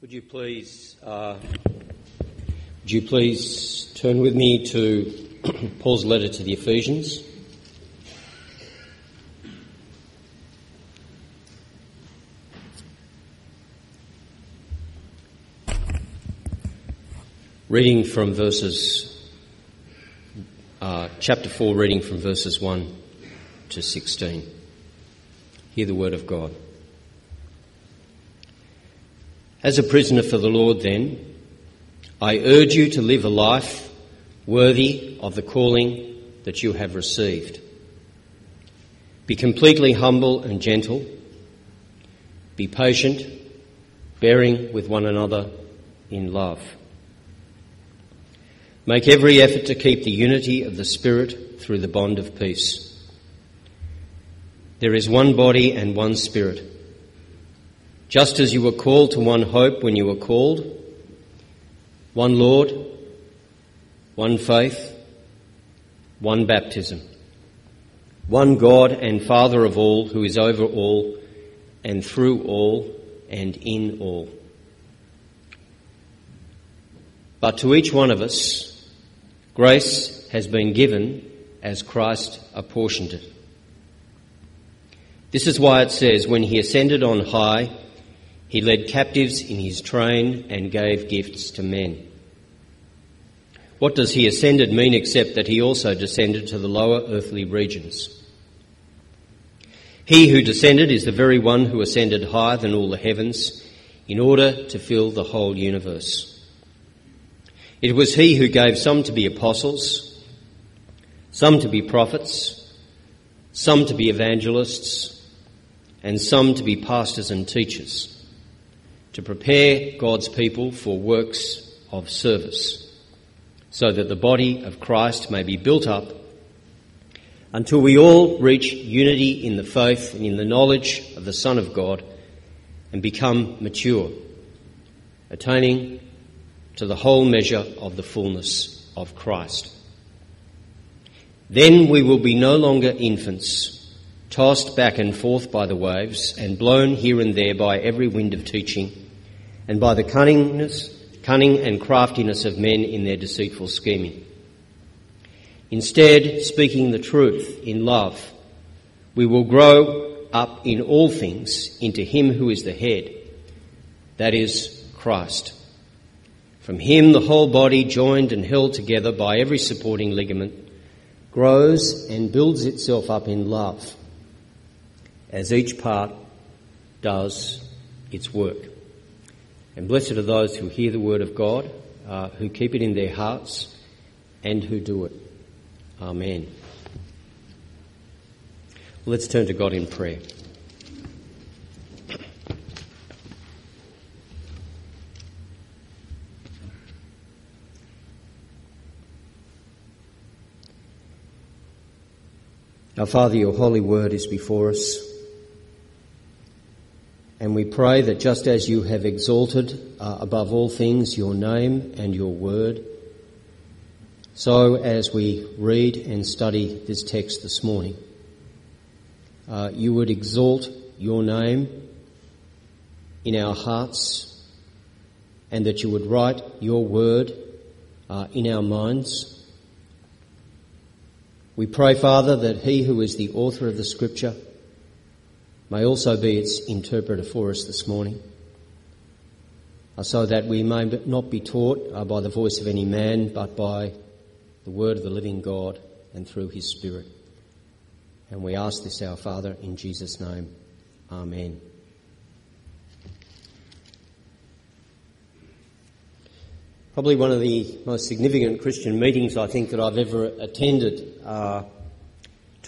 Would you please, uh, would you please turn with me to Paul's letter to the Ephesians? Reading from verses, uh, chapter 4, reading from verses 1 to 16. Hear the word of God. As a prisoner for the Lord, then, I urge you to live a life worthy of the calling that you have received. Be completely humble and gentle. Be patient, bearing with one another in love. Make every effort to keep the unity of the Spirit through the bond of peace. There is one body and one Spirit just as you were called to one hope when you were called, one Lord, one faith, one baptism, one God and Father of all, who is over all and through all and in all. But to each one of us, grace has been given as Christ apportioned it. This is why it says, when he ascended on high, he led captives in his train and gave gifts to men. What does he ascended mean except that he also descended to the lower earthly regions? He who descended is the very one who ascended higher than all the heavens in order to fill the whole universe. It was he who gave some to be apostles, some to be prophets, some to be evangelists, and some to be pastors and teachers to prepare God's people for works of service, so that the body of Christ may be built up until we all reach unity in the faith and in the knowledge of the Son of God and become mature, attaining to the whole measure of the fullness of Christ. Then we will be no longer infants, tossed back and forth by the waves and blown here and there by every wind of teaching and by the cunningness, cunning and craftiness of men in their deceitful scheming. Instead, speaking the truth in love, we will grow up in all things into Him who is the head, that is, Christ. From Him, the whole body, joined and held together by every supporting ligament, grows and builds itself up in love as each part does its work. And blessed are those who hear the word of God, uh, who keep it in their hearts, and who do it. Amen. Let's turn to God in prayer. Our Father, your holy word is before us. And we pray that just as you have exalted uh, above all things your name and your word, so as we read and study this text this morning, uh, you would exalt your name in our hearts and that you would write your word uh, in our minds. We pray, Father, that he who is the author of the scripture may also be its interpreter for us this morning, uh, so that we may not be taught uh, by the voice of any man, but by the word of the living God and through his Spirit. And we ask this, our Father, in Jesus' name. Amen. Probably one of the most significant Christian meetings I think that I've ever attended. Uh,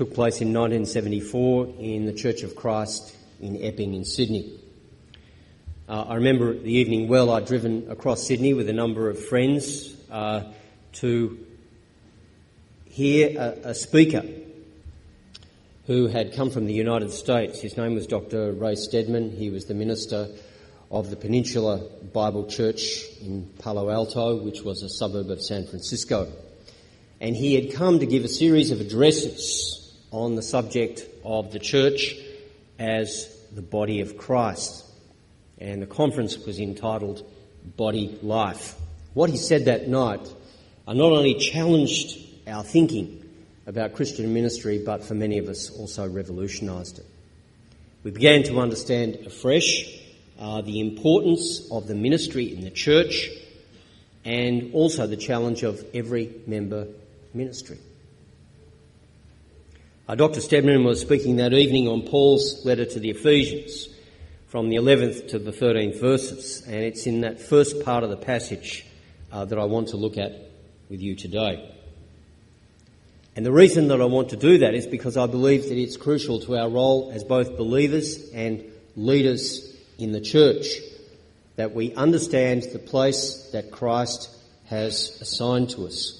took place in 1974 in the Church of Christ in Epping in Sydney. Uh, I remember the evening well. I'd driven across Sydney with a number of friends uh, to hear a, a, speaker who had come from the United States. His name was Dr. Ray Stedman. He was the minister of the Peninsula Bible Church in Palo Alto, which was a suburb of San Francisco. And he had come to give a series of addresses on the subject of the church as the body of Christ. and the conference was entitled Body Life. What he said that night uh, not only challenged our thinking about Christian ministry, but for many of us also revolutionised it. We began to understand afresh uh, the importance of the ministry in the church and also the challenge of every member ministry. Uh, Dr. Stedman was speaking that evening on Paul's letter to the Ephesians from the 11th to the 13th verses, and it's in that first part of the passage uh, that I want to look at with you today. And the reason that I want to do that is because I believe that it's crucial to our role as both believers and leaders in the church that we understand the place that Christ has assigned to us.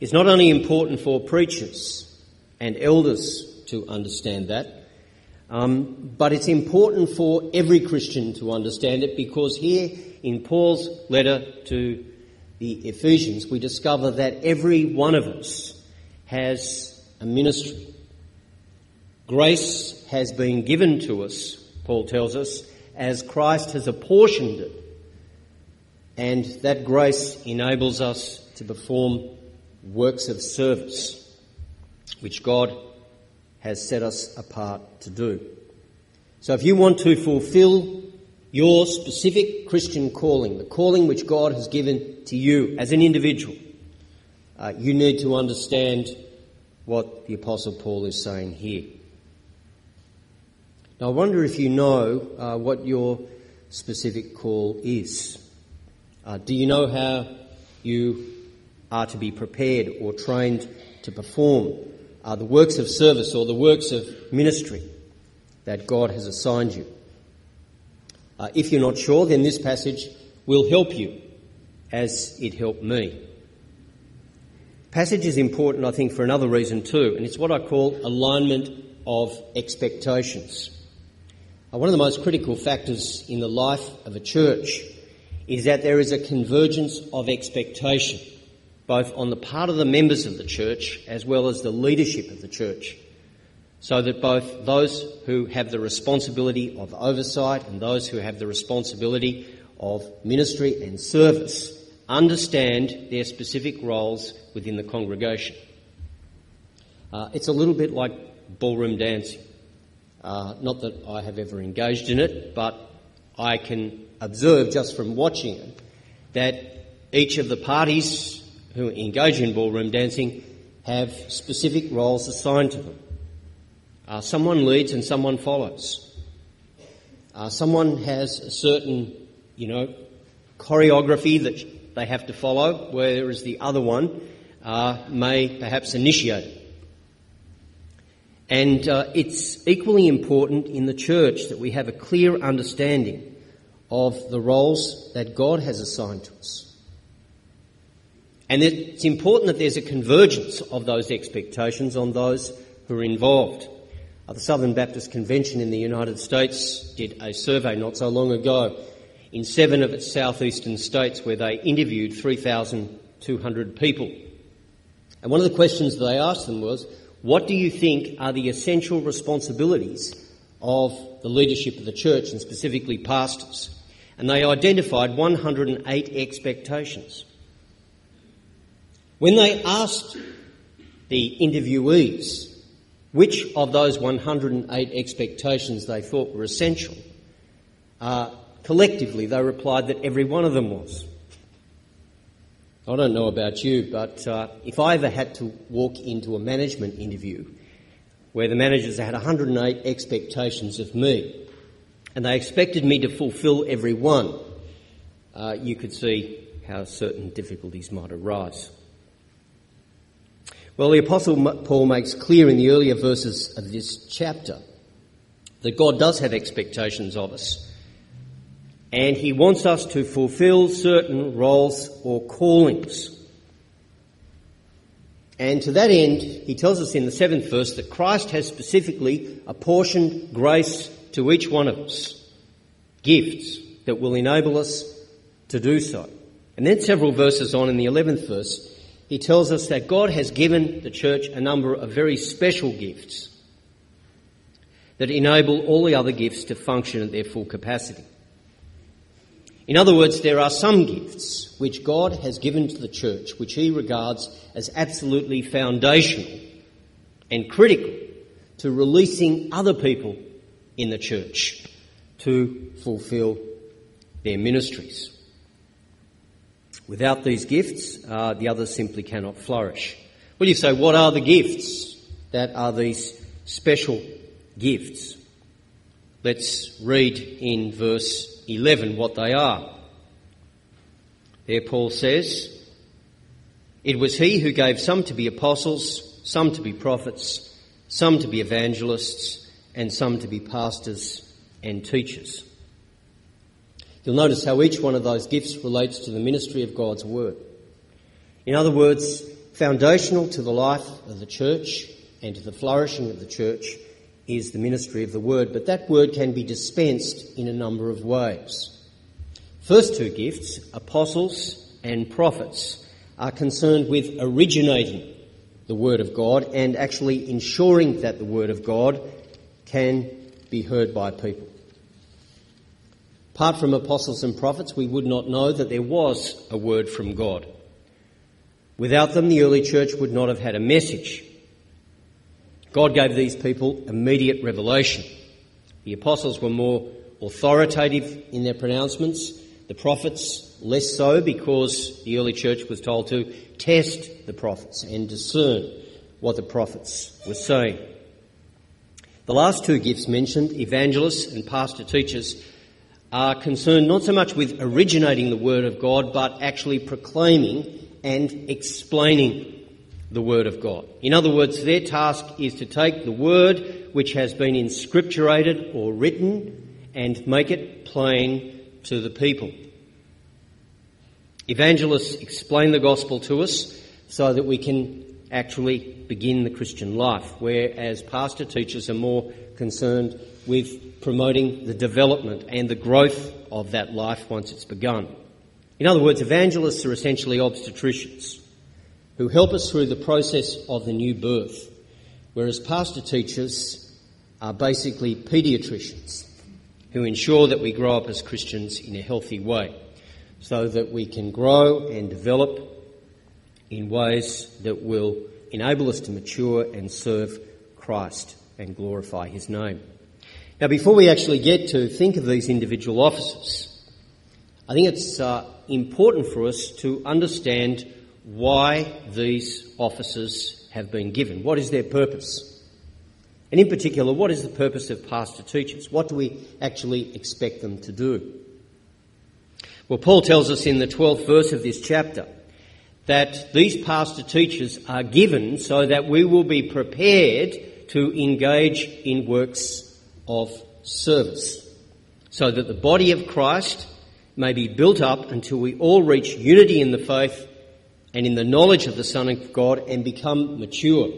It's not only important for preachers and elders to understand that, um, but it's important for every Christian to understand it because here in Paul's letter to the Ephesians, we discover that every one of us has a ministry. Grace has been given to us, Paul tells us, as Christ has apportioned it. And that grace enables us to perform works of service, which God has set us apart to do. So if you want to fulfill your specific Christian calling, the calling which God has given to you as an individual, uh, you need to understand what the Apostle Paul is saying here. Now, I wonder if you know uh, what your specific call is. Uh, do you know how you are to be prepared or trained to perform uh, the works of service or the works of ministry that God has assigned you. Uh, if you're not sure, then this passage will help you as it helped me. Passage is important, I think, for another reason too, and it's what I call alignment of expectations. Uh, one of the most critical factors in the life of a church is that there is a convergence of expectation both on the part of the members of the church as well as the leadership of the church, so that both those who have the responsibility of oversight and those who have the responsibility of ministry and service understand their specific roles within the congregation. Uh, it's a little bit like ballroom dancing. Uh, not that I have ever engaged in it, but I can observe just from watching it that each of the parties who engage in ballroom dancing have specific roles assigned to them. Uh, someone leads and someone follows. Uh, someone has a certain, you know, choreography that they have to follow, whereas the other one uh, may perhaps initiate it. And uh, it's equally important in the church that we have a clear understanding of the roles that God has assigned to us. And it's important that there's a convergence of those expectations on those who are involved. The Southern Baptist Convention in the United States did a survey not so long ago in seven of its southeastern states where they interviewed 3,200 people. And one of the questions they asked them was, what do you think are the essential responsibilities of the leadership of the church and specifically pastors? And they identified 108 expectations. When they asked the interviewees which of those 108 expectations they thought were essential, uh, collectively they replied that every one of them was. I don't know about you, but uh, if I ever had to walk into a management interview where the managers had 108 expectations of me and they expected me to fulfil every one, uh, you could see how certain difficulties might arise. Well, the Apostle Paul makes clear in the earlier verses of this chapter that God does have expectations of us. And he wants us to fulfill certain roles or callings. And to that end, he tells us in the seventh verse that Christ has specifically apportioned grace to each one of us, gifts that will enable us to do so. And then several verses on in the eleventh verse, he tells us that God has given the church a number of very special gifts. that enable all the other gifts to function at their full capacity. In other words, there are some gifts which God has given to the church which he regards as absolutely foundational and critical to releasing other people in the church to fulfill their ministries. Without these gifts, uh, the others simply cannot flourish. Well, you say, what are the gifts that are these special gifts? Let's read in verse 11 what they are. There, Paul says, It was he who gave some to be apostles, some to be prophets, some to be evangelists, and some to be pastors and teachers. You'll notice how each one of those gifts relates to the ministry of God's Word. In other words, foundational to the life of the church and to the flourishing of the church is the ministry of the Word, but that Word can be dispensed in a number of ways. First two gifts, apostles and prophets, are concerned with originating the Word of God and actually ensuring that the Word of God can be heard by people. Apart from apostles and prophets, we would not know that there was a word from God. Without them, the early church would not have had a message. God gave these people immediate revelation. The apostles were more authoritative in their pronouncements, the prophets less so because the early church was told to test the prophets and discern what the prophets were saying. The last two gifts mentioned, evangelists and pastor teachers, are concerned not so much with originating the Word of God, but actually proclaiming and explaining the Word of God. In other words, their task is to take the Word which has been inscripturated or written and make it plain to the people. Evangelists explain the gospel to us so that we can actually begin the Christian life, whereas pastor teachers are more concerned with promoting the development and the growth of that life once it's begun. In other words, evangelists are essentially obstetricians who help us through the process of the new birth, whereas pastor teachers are basically paediatricians who ensure that we grow up as Christians in a healthy way so that we can grow and develop in ways that will enable us to mature and serve Christ and glorify his name. Now, before we actually get to think of these individual offices, I think it's uh, important for us to understand why these offices have been given. What is their purpose? And in particular, what is the purpose of pastor teachers? What do we actually expect them to do? Well, Paul tells us in the 12th verse of this chapter that these pastor teachers are given so that we will be prepared to engage in works of service, so that the body of Christ may be built up until we all reach unity in the faith and in the knowledge of the Son of God and become mature.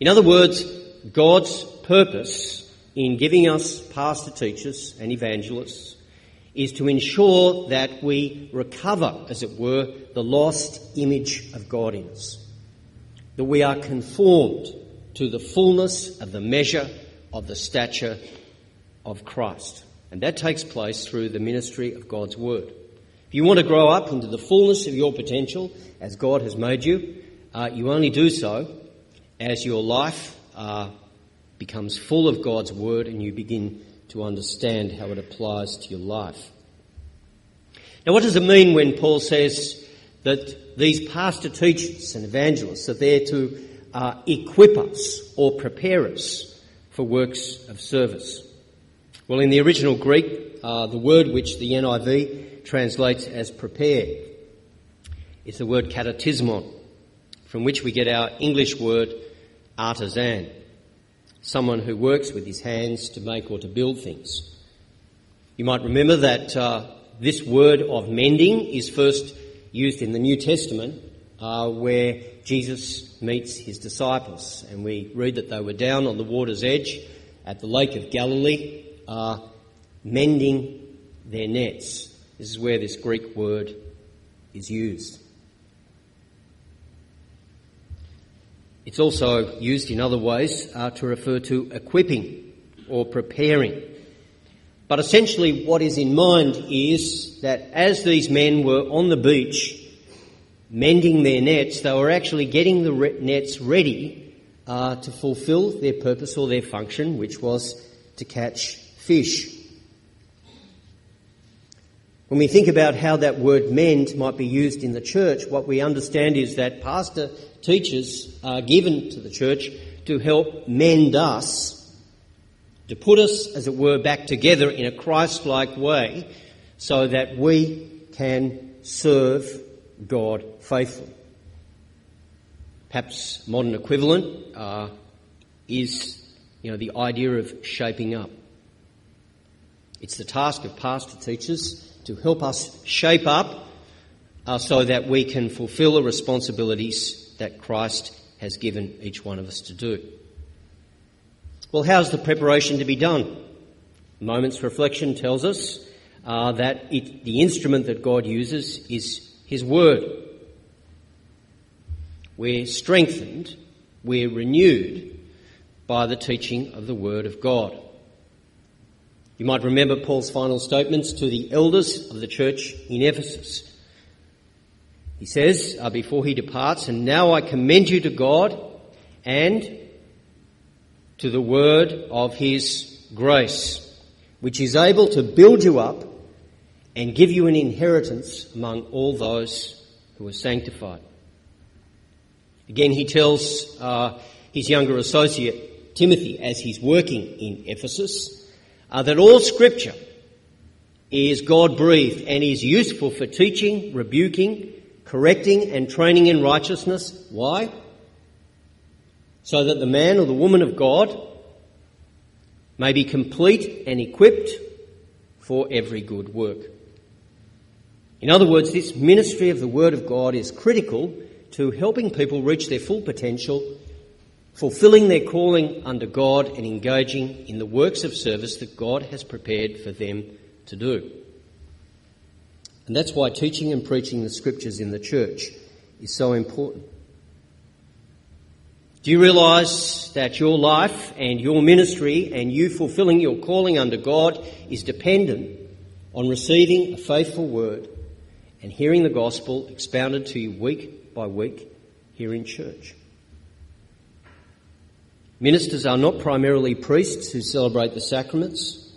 In other words, God's purpose in giving us pastor teachers and evangelists is to ensure that we recover, as it were, the lost image of God in us. That we are conformed to the fullness of the measure of the stature of Christ. And that takes place through the ministry of God's Word. If you want to grow up into the fullness of your potential as God has made you, uh, you only do so as your life uh, becomes full of God's Word and you begin to understand how it applies to your life. Now, what does it mean when Paul says that these pastor teachers and evangelists are there to uh, equip us or prepare us for works of service. Well, in the original Greek, uh, the word which the NIV translates as prepare is the word katartismon, from which we get our English word artisan, someone who works with his hands to make or to build things. You might remember that uh, this word of mending is first used in the New Testament, uh, where Jesus meets his disciples, and we read that they were down on the water's edge at the Lake of Galilee, uh, mending their nets. This is where this Greek word is used. It's also used in other ways uh, to refer to equipping or preparing. But essentially, what is in mind is that as these men were on the beach mending their nets, they were actually getting the re- nets ready uh, to fulfill their purpose or their function, which was to catch fish. When we think about how that word mend might be used in the church, what we understand is that pastor teachers are given to the church to help mend us, to put us, as it were, back together in a Christ like way so that we can serve God faithful. Perhaps modern equivalent uh, is, you know, the idea of shaping up. It's the task of pastor teachers to help us shape up uh, so that we can fulfill the responsibilities that Christ has given each one of us to do. Well, how's the preparation to be done? Moment's reflection tells us uh, that it, the instrument that God uses is His Word. We're strengthened, we're renewed by the teaching of the Word of God. You might remember Paul's final statements to the elders of the church in Ephesus. He says, uh, before he departs, and now I commend you to God and to the word of his grace, which is able to build you up and give you an inheritance among all those who are sanctified. Again, he tells uh, his younger associate Timothy as he's working in Ephesus uh, that all scripture is God breathed and is useful for teaching, rebuking, correcting, and training in righteousness. Why? So that the man or the woman of God may be complete and equipped for every good work. In other words, this ministry of the Word of God is critical to helping people reach their full potential fulfilling their calling under God and engaging in the works of service that God has prepared for them to do. And that's why teaching and preaching the scriptures in the church is so important. Do you realise that your life and your ministry and you fulfilling your calling under God is dependent on receiving a faithful word and hearing the gospel expounded to you week by week here in church? Ministers are not primarily priests who celebrate the sacraments,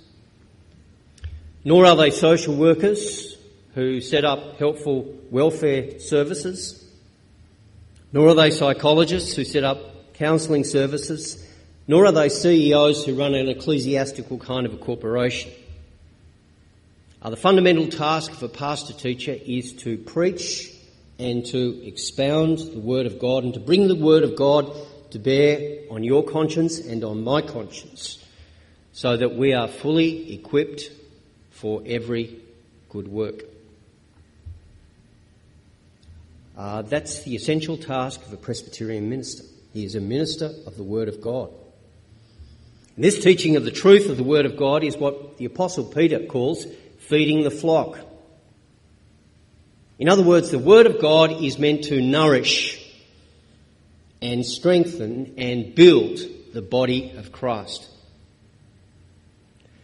nor are they social workers who set up helpful welfare services, nor are they psychologists who set up counselling services, nor are they CEOs who run an ecclesiastical kind of a corporation. Uh, the fundamental task of a pastor teacher is to preach and to expound the Word of God and to bring the Word of God to bear on your conscience and on my conscience, so that we are fully equipped for every good work. Uh, that's the essential task of a Presbyterian minister. He is a minister of the Word of God. And this teaching of the truth of the Word of God is what the Apostle Peter calls feeding the flock. In other words, the Word of God is meant to nourish and strengthen and build the body of Christ.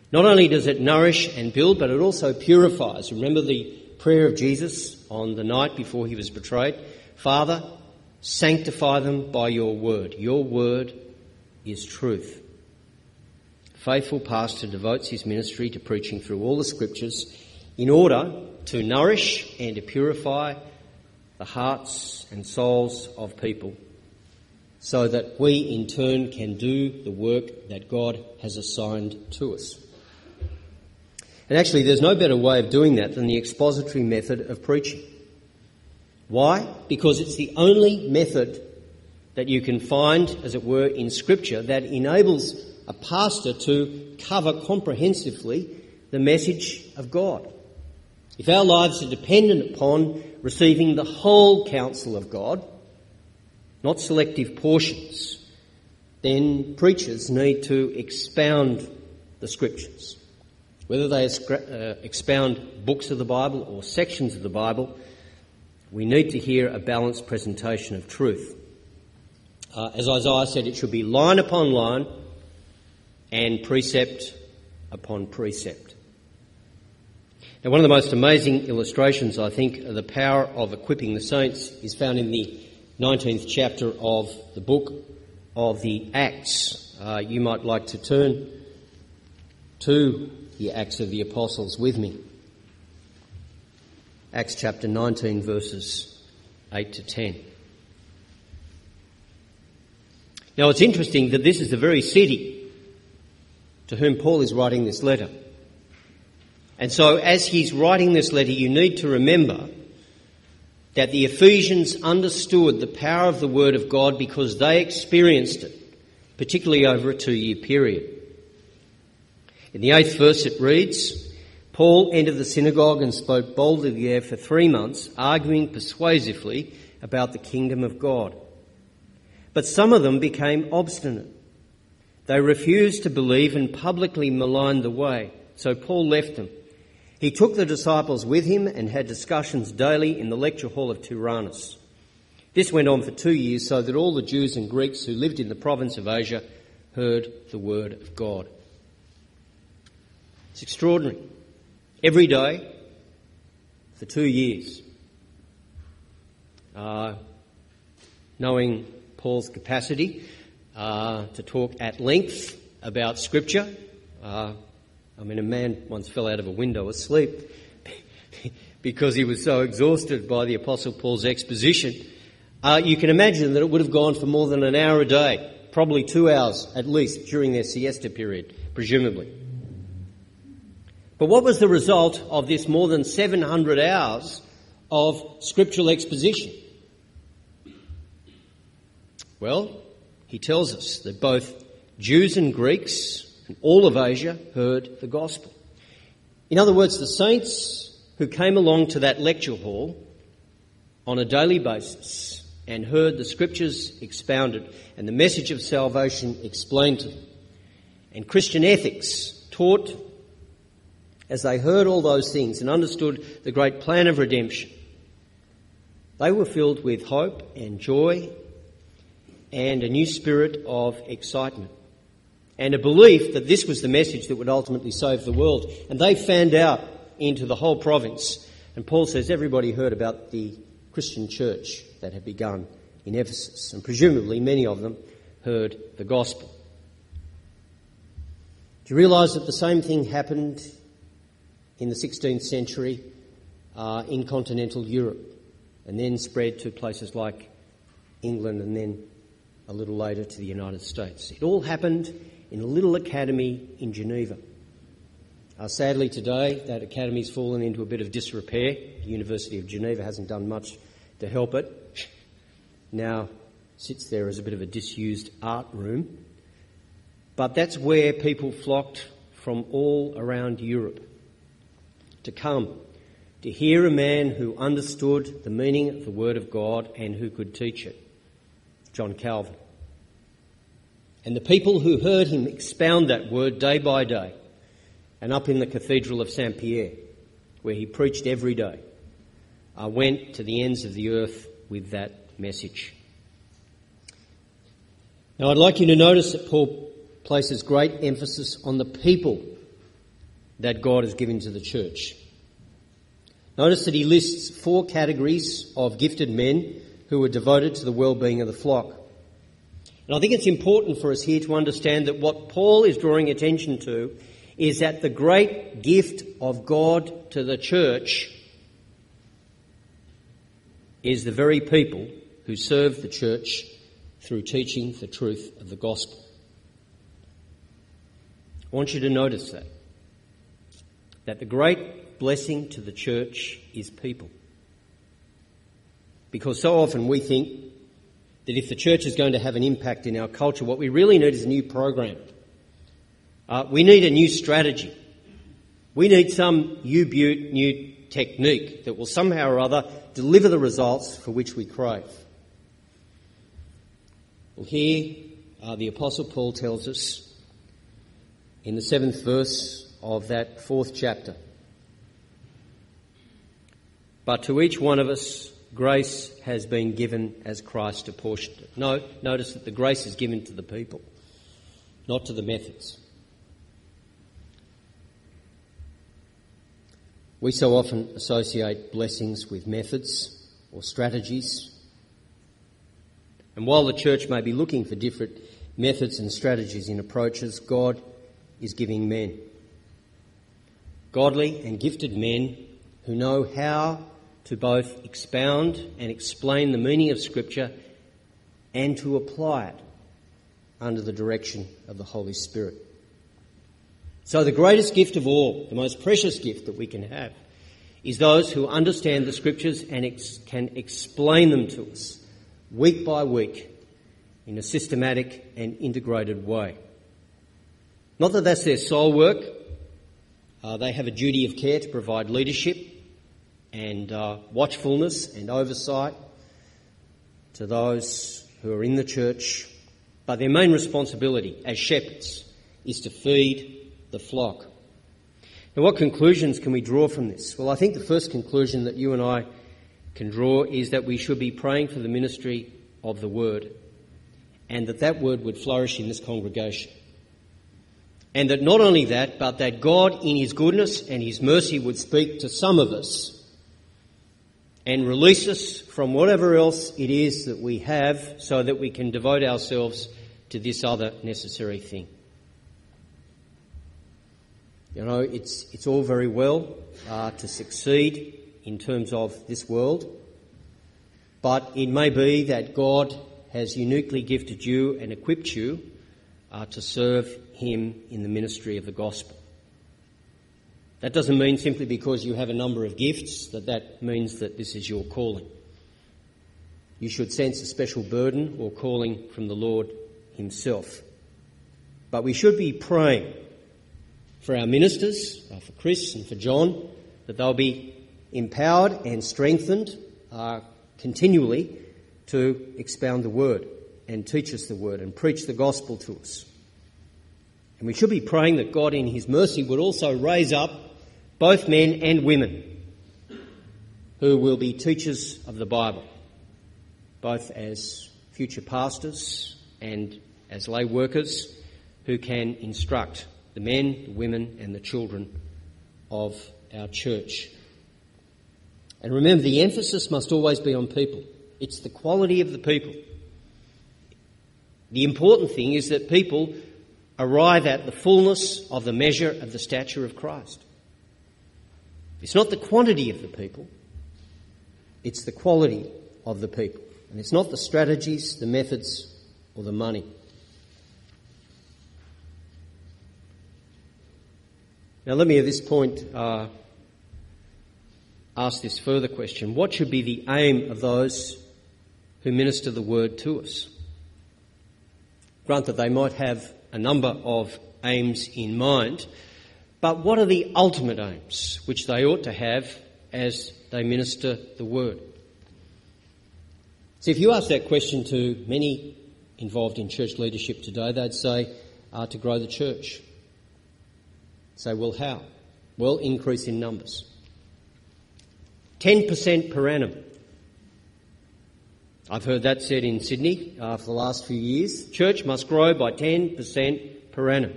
Not only does it nourish and build, but it also purifies. Remember the prayer of Jesus on the night before he was betrayed? Father, sanctify them by your word. Your word is truth. Faithful pastor devotes his ministry to preaching through all the scriptures in order to nourish and to purify the hearts and souls of people so that we in turn can do the work that God has assigned to us. And actually, there's no better way of doing that than the expository method of preaching. Why? Because it's the only method that you can find, as it were, in Scripture that enables a pastor to cover comprehensively the message of God. If our lives are dependent upon receiving the whole counsel of God, not selective portions, then preachers need to expound the scriptures. Whether they uh, expound books of the Bible or sections of the Bible, we need to hear a balanced presentation of truth. Uh, as Isaiah said, it should be line upon line and precept upon precept. Now, one of the most amazing illustrations, I think, of the power of equipping the saints is found in the 19th chapter of the book of the Acts. Uh, you might like to turn to the Acts of the Apostles with me. Acts chapter 19, verses 8 to 10. Now it's interesting that this is the very city to whom Paul is writing this letter. And so as he's writing this letter, you need to remember that the Ephesians understood the power of the Word of God because they experienced it, particularly over a two year period. In the eighth verse it reads, Paul entered the synagogue and spoke boldly there for three months, arguing persuasively about the kingdom of God. But some of them became obstinate. They refused to believe and publicly maligned the way, so Paul left them. He took the disciples with him and had discussions daily in the lecture hall of Tyrannus. This went on for two years so that all the Jews and Greeks who lived in the province of Asia heard the word of God. It's extraordinary. Every day for two years. Uh, knowing Paul's capacity uh, to talk at length about Scripture. Uh, I mean, a man once fell out of a window asleep because he was so exhausted by the Apostle Paul's exposition. Uh, you can imagine that it would have gone for more than an hour a day, probably two hours at least during their siesta period, presumably. But what was the result of this more than 700 hours of scriptural exposition? Well, he tells us that both Jews and Greeks and all of Asia heard the gospel. In other words, the saints who came along to that lecture hall on a daily basis and heard the scriptures expounded and the message of salvation explained to them, and Christian ethics taught as they heard all those things and understood the great plan of redemption. They were filled with hope and joy and a new spirit of excitement and a belief that this was the message that would ultimately save the world. And they fanned out into the whole province. And Paul says everybody heard about the Christian church that had begun in Ephesus, and presumably many of them heard the gospel. Do you realise that the same thing happened in the 16th century uh, in continental Europe and then spread to places like England and then a little later to the United States? It all happened in a little academy in Geneva. Uh, sadly, today that academy's fallen into a bit of disrepair. The University of Geneva hasn't done much to help it. Now sits there as a bit of a disused art room. But that's where people flocked from all around Europe to come to hear a man who understood the meaning of the Word of God and who could teach it John Calvin. And the people who heard him expound that word day by day, and up in the Cathedral of Saint Pierre, where he preached every day, I went to the ends of the earth with that message. Now, I'd like you to notice that Paul places great emphasis on the people that God has given to the church. Notice that he lists four categories of gifted men who were devoted to the well-being of the flock. And I think it's important for us here to understand that what Paul is drawing attention to is that the great gift of God to the church is the very people who serve the church through teaching the truth of the gospel. I want you to notice that. That the great blessing to the church is people. Because so often we think that if the church is going to have an impact in our culture, what we really need is a new program. Uh, we need a new strategy. We need some new butte, new technique that will somehow or other deliver the results for which we crave. Well, here uh, the Apostle Paul tells us in the seventh verse of that fourth chapter. But to each one of us grace has been given as Christ apportioned it. No, notice that the grace is given to the people, not to the methods. We so often associate blessings with methods or strategies. And while the church may be looking for different methods and strategies in approaches, God is giving men. Godly and gifted men who know how to both expound and explain the meaning of Scripture and to apply it under the direction of the Holy Spirit. So, the greatest gift of all, the most precious gift that we can have, is those who understand the Scriptures and ex- can explain them to us week by week in a systematic and integrated way. Not that that's their sole work, uh, they have a duty of care to provide leadership and uh, watchfulness and oversight to those who are in the church, but their main responsibility as shepherds is to feed the flock. Now, what conclusions can we draw from this? Well, I think the first conclusion that you and I can draw is that we should be praying for the ministry of the word and that that word would flourish in this congregation. And that not only that, but that God, in His goodness and His mercy, would speak to some of us and release us from whatever else it is that we have so that we can devote ourselves to this other necessary thing. You know, it's, it's all very well uh, to succeed in terms of this world, but it may be that God has uniquely gifted you and equipped you uh, to serve Him in the ministry of the gospel. That doesn't mean simply because you have a number of gifts that that means that this is your calling. You should sense a special burden or calling from the Lord Himself. But we should be praying for our ministers, uh, for Chris and for John, that they'll be empowered and strengthened uh, continually to expound the word and teach us the word and preach the gospel to us. And we should be praying that God, in His mercy, would also raise up both men and women who will be teachers of the Bible, both as future pastors and as lay workers who can instruct the men, the women, and the children of our church. And remember, the emphasis must always be on people. It's the quality of the people. The important thing is that people arrive at the fullness of the measure of the stature of Christ. It's not the quantity of the people, it's the quality of the people. And it's not the strategies, the methods, or the money. Now, let me at this point uh, ask this further question What should be the aim of those who minister the word to us? Grant that they might have a number of aims in mind, but what are the ultimate aims which they ought to have as they minister the word? See, if you ask that question to many involved in church leadership today, they'd say uh, to grow the church. Say, well, how? Well, increase in numbers. 10% per annum. I've heard that said in Sydney uh, for the last few years. Church must grow by 10% per annum.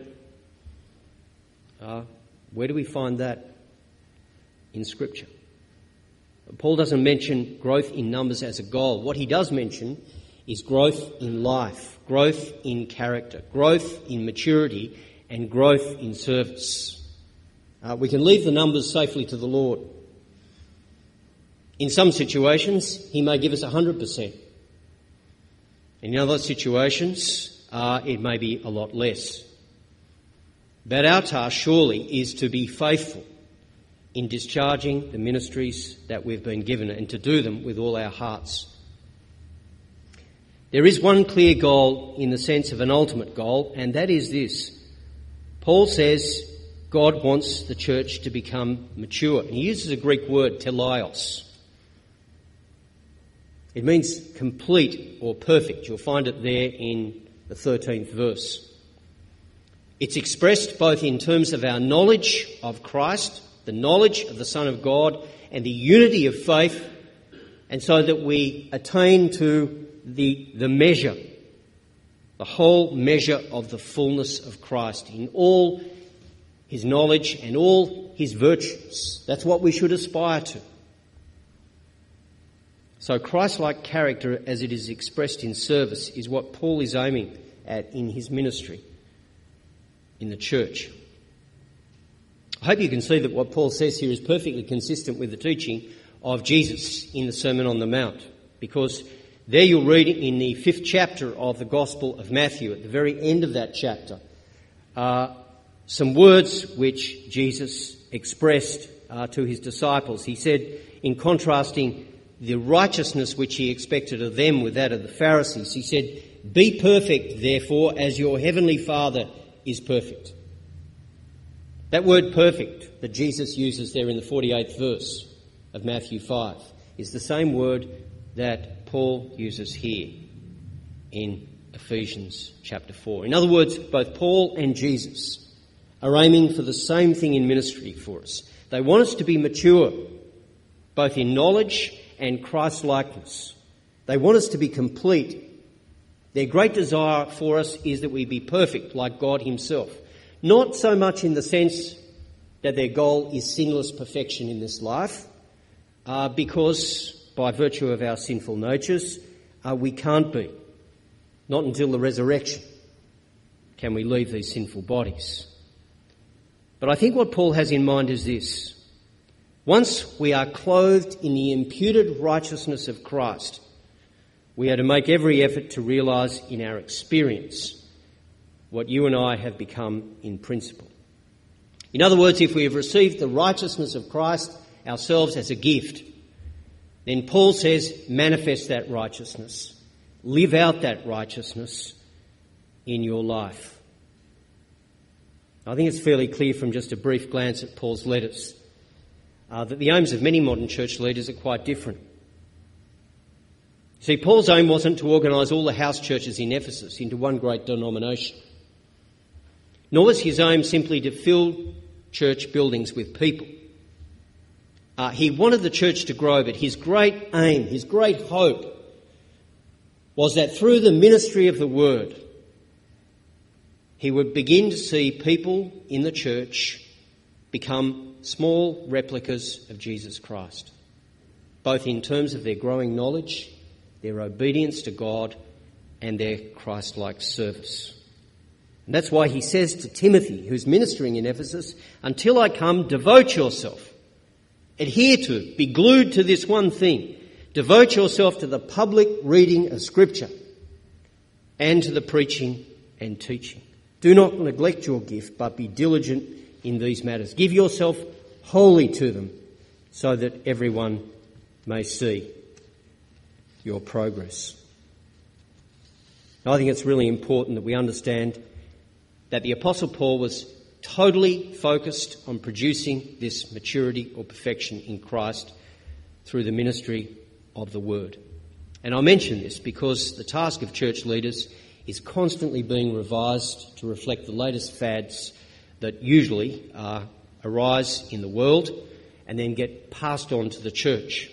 Uh, where do we find that in Scripture? Paul doesn't mention growth in numbers as a goal. What he does mention is growth in life, growth in character, growth in maturity, and growth in service. Uh, we can leave the numbers safely to the Lord. In some situations, He may give us 100%. In other situations, uh, it may be a lot less. But our task surely is to be faithful in discharging the ministries that we've been given and to do them with all our hearts. There is one clear goal in the sense of an ultimate goal, and that is this Paul says God wants the church to become mature. And he uses a Greek word, teleios. It means complete or perfect. You'll find it there in the 13th verse. It's expressed both in terms of our knowledge of Christ, the knowledge of the Son of God, and the unity of faith and so that we attain to the, the measure, the whole measure of the fullness of Christ in all his knowledge and all his virtues. That's what we should aspire to. So, Christ like character, as it is expressed in service, is what Paul is aiming at in his ministry in the church. I hope you can see that what Paul says here is perfectly consistent with the teaching of Jesus in the Sermon on the Mount, because there you'll read in the fifth chapter of the Gospel of Matthew, at the very end of that chapter, uh, some words which Jesus expressed uh, to his disciples. He said, in contrasting the righteousness which he expected of them with that of the Pharisees. He said, Be perfect, therefore, as your heavenly Father is perfect. That word perfect that Jesus uses there in the 48th verse of Matthew 5 is the same word that Paul uses here in Ephesians chapter 4. In other words, both Paul and Jesus are aiming for the same thing in ministry for us. They want us to be mature, both in knowledge and Christ likeness. They want us to be complete. Their great desire for us is that we be perfect like God Himself. Not so much in the sense that their goal is sinless perfection in this life, uh, because by virtue of our sinful natures, uh, we can't be. Not until the resurrection can we leave these sinful bodies. But I think what Paul has in mind is this once we are clothed in the imputed righteousness of Christ, we are to make every effort to realise in our experience what you and I have become in principle. In other words, if we have received the righteousness of Christ ourselves as a gift, then Paul says, manifest that righteousness. Live out that righteousness in your life. I think it's fairly clear from just a brief glance at Paul's letters uh, that the aims of many modern church leaders are quite different. See, Paul's aim wasn't to organise all the house churches in Ephesus into one great denomination, nor was his aim simply to fill church buildings with people. Uh, he wanted the church to grow, but his great aim, his great hope, was that through the ministry of the word, he would begin to see people in the church become small replicas of Jesus Christ, both in terms of their growing knowledge, their obedience to God, and their Christ like service. And that's why he says to Timothy, who's ministering in Ephesus, Until I come, devote yourself. Adhere to, be glued to this one thing. Devote yourself to the public reading of Scripture and to the preaching and teaching. Do not neglect your gift, but be diligent in these matters. Give yourself wholly to them so that everyone may see your progress. I think it's really important that we understand that the Apostle Paul was totally focused on producing this maturity or perfection in Christ through the ministry of the Word. And I mention this because the task of church leaders is constantly being revised to reflect the latest fads that usually uh, arise in the world and then get passed on to the church.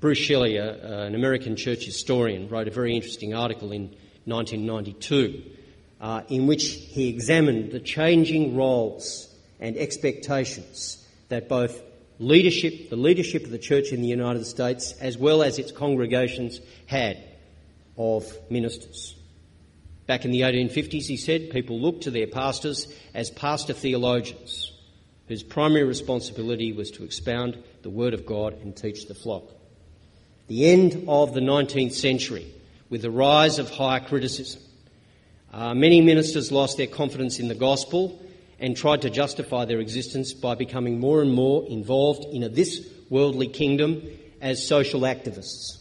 Bruce Shelley, an American church historian, wrote a very interesting article in 1992 uh, in which he examined the changing roles and expectations that both leadership, the leadership of the church in the United States, as well as its congregations, had of ministers. Back in the 1850s, he said, people looked to their pastors as pastor theologians, whose primary responsibility was to expound the Word of God and teach the flock. The end of the 19th century, with the rise of higher criticism, uh, many ministers lost their confidence in the gospel and tried to justify their existence by becoming more and more involved in a this worldly kingdom as social activists.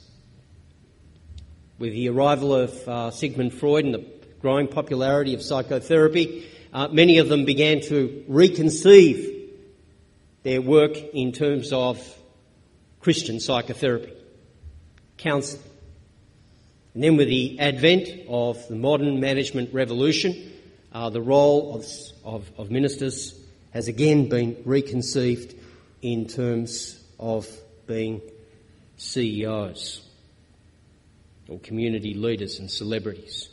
With the arrival of uh, Sigmund Freud and the growing popularity of psychotherapy, uh, many of them began to reconceive their work in terms of Christian psychotherapy, counselling. And then, with the advent of the modern management revolution, uh, the role of, of, of ministers has again been reconceived in terms of being CEOs, or community leaders and celebrities.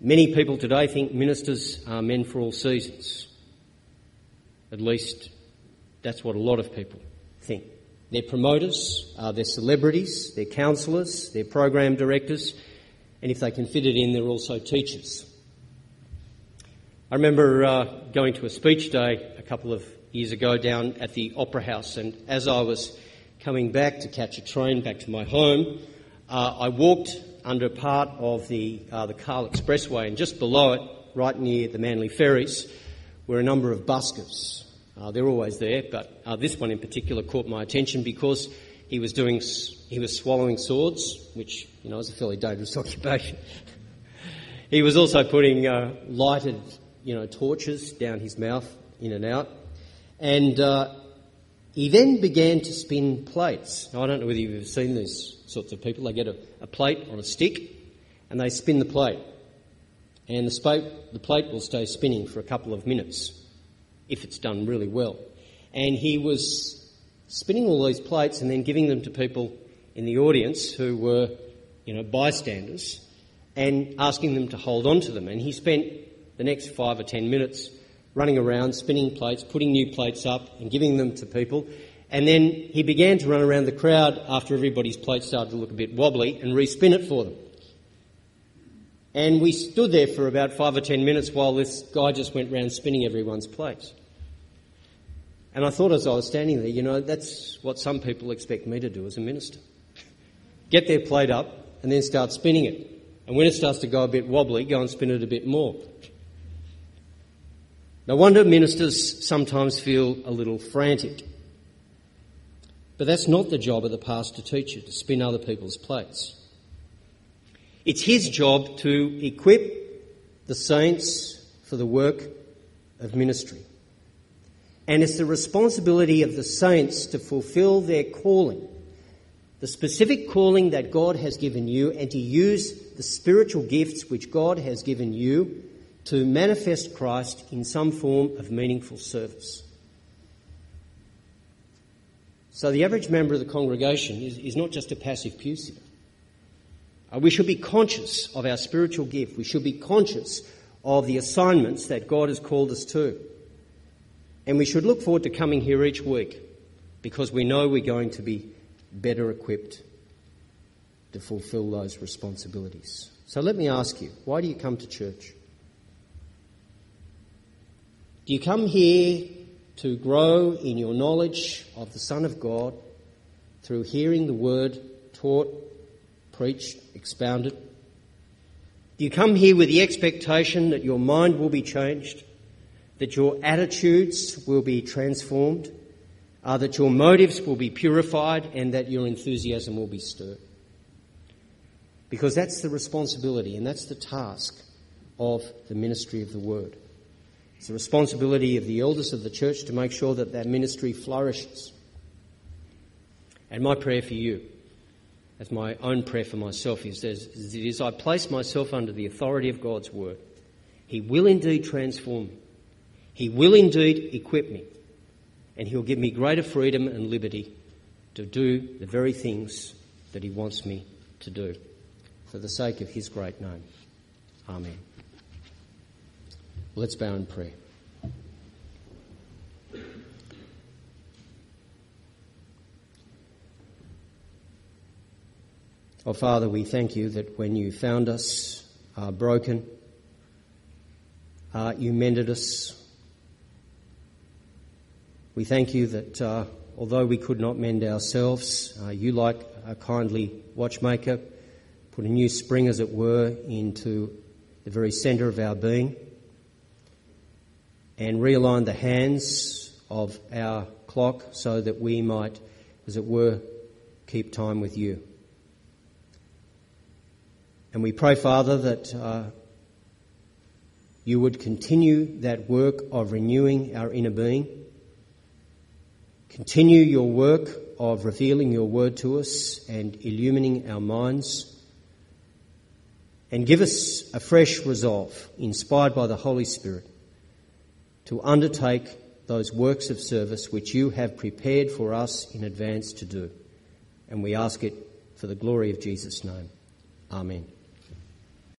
Many people today think ministers are men for all seasons. At least that's what a lot of people think. They're promoters, uh, they're celebrities, they're counsellors, they're program directors, and if they can fit it in, they're also teachers. I remember uh, going to a speech day a couple of years ago down at the Opera House, and as I was coming back to catch a train back to my home, uh, I walked under part of the, uh, the Cahill Expressway, and just below it, right near the Manly Ferries, were a number of buskers. Uh, they're always there, but uh, this one in particular caught my attention because he was doing, he was swallowing swords, which you know is a fairly dangerous occupation. he was also putting uh, lighted, you know, torches down his mouth, in and out, and uh, he then began to spin plates. Now, I don't know whether you've ever seen these sorts of people. They get a, a plate on a stick and they spin the plate. And the, the plate will stay spinning for a couple of minutes if it's done really well. And he was spinning all these plates and then giving them to people in the audience who were, you know, bystanders and asking them to hold on to them. And he spent the next five or ten minutes running around, spinning plates, putting new plates up and giving them to people. And then he began to run around the crowd after everybody's plate started to look a bit wobbly and respin it for them. And we stood there for about five or ten minutes while this guy just went round spinning everyone's plates. And I thought as I was standing there, you know, that's what some people expect me to do as a minister. Get their plate up and then start spinning it. And when it starts to go a bit wobbly, go and spin it a bit more. No wonder ministers sometimes feel a little frantic. But that's not the job of the pastor teacher to spin other people's plates. It's his job to equip the saints for the work of ministry. And it's the responsibility of the saints to fulfill their calling, the specific calling that God has given you, and to use the spiritual gifts which God has given you to manifest Christ in some form of meaningful service. So the average member of the congregation is, is not just a passive pew sitter. Uh, we should be conscious of our spiritual gift. We should be conscious of the assignments that God has called us to. And we should look forward to coming here each week because we know we're going to be better equipped to fulfill those responsibilities. So let me ask you, why do you come to church? Do you come here to grow in your knowledge of the Son of God through hearing the word taught, preached, expounded? You come here with the expectation that your mind will be changed, that your attitudes will be transformed, uh, that your motives will be purified, and that your enthusiasm will be stirred? Because that's the responsibility and that's the task of the ministry of the Word. It's the responsibility of the elders of the church to make sure that that ministry flourishes. And my prayer for you, as my own prayer for myself, is, is it is I place myself under the authority of God's word. He will indeed transform me. He will indeed equip me. And He'll give me greater freedom and liberty to do the very things that He wants me to do for the sake of His great name. Amen. Let's bow and pray. Oh, Father, we thank you that when you found us uh, broken, uh, you mended us. We thank you that uh, although we could not mend ourselves, uh, you, like a kindly watchmaker, put a new spring, as it were, into the very centre of our being and realign the hands of our clock so that we might, as it were, keep time with you. And we pray, Father, that uh, you would continue that work of renewing our inner being, continue your work of revealing your word to us and illumining our minds, and give us a fresh resolve, inspired by the Holy Spirit to undertake those works of service which you have prepared for us in advance to do. And we ask it for the glory of Jesus' name. Amen.